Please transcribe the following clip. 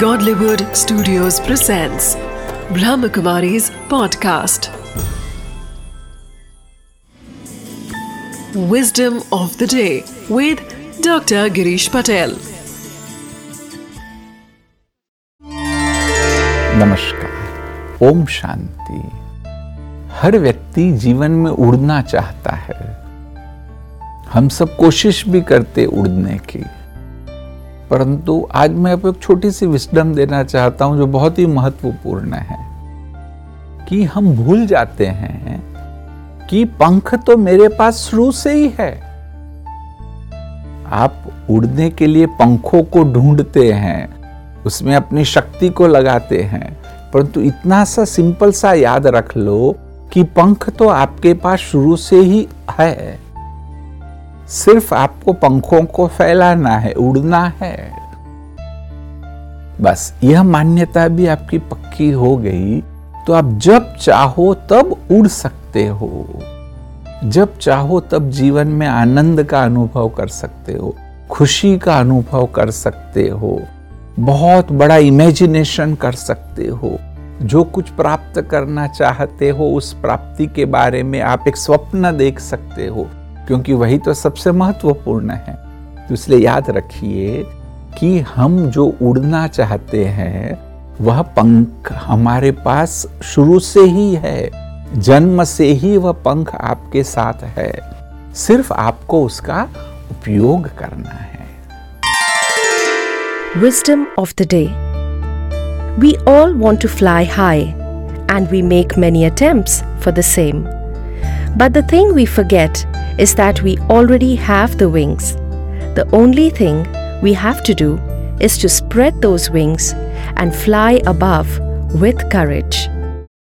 Godlywood Studios presents Brahmakumari's podcast. Wisdom of the day with Dr. Girish Patel. नमस्कार ओम शांति हर व्यक्ति जीवन में उड़ना चाहता है हम सब कोशिश भी करते उड़ने की परंतु आज मैं आपको एक छोटी सी विस्डम देना चाहता हूँ जो बहुत ही महत्वपूर्ण है कि हम भूल जाते हैं कि पंख तो मेरे पास शुरू से ही है। आप उड़ने के लिए पंखों को ढूंढते हैं, उसमें अपनी शक्ति को लगाते हैं, परंतु इतना सा सिंपल सा याद रख लो कि पंख तो आपके पास शुरू से ही है। सिर्फ़ आपको पंखों को फैलाना है, उड़ना है। बस, यह मान्यता भी आपकी पक्की हो गई। तो आप जब चाहो तब उड़ सकते हो। जब चाहो तब जीवन में आनंद का अनुभव कर सकते हो, खुशी का अनुभव कर सकते हो, बहुत बड़ा इमेजिनेशन कर सकते हो। जो कुछ प्राप्त करना चाहते हो, उस प्राप्ति के बारे में आप एक स्वप्न देख सकते हो। क्योंकि वही तो सबसे महत्वपूर्ण है। तो इसलिए याद रखिए कि हम जो उड़ना चाहते हैं वह पंख हमारे पास शुरू से ही है जन्म से ही वह पंख आपके साथ है। सिर्फ़ आपको उसका उपयोग करना है। Wisdom of the day We all want to fly high, and we make many attempts for the same. But the thing we forget is that we already have the wings. The only thing we have to do is to spread those wings and fly above with courage.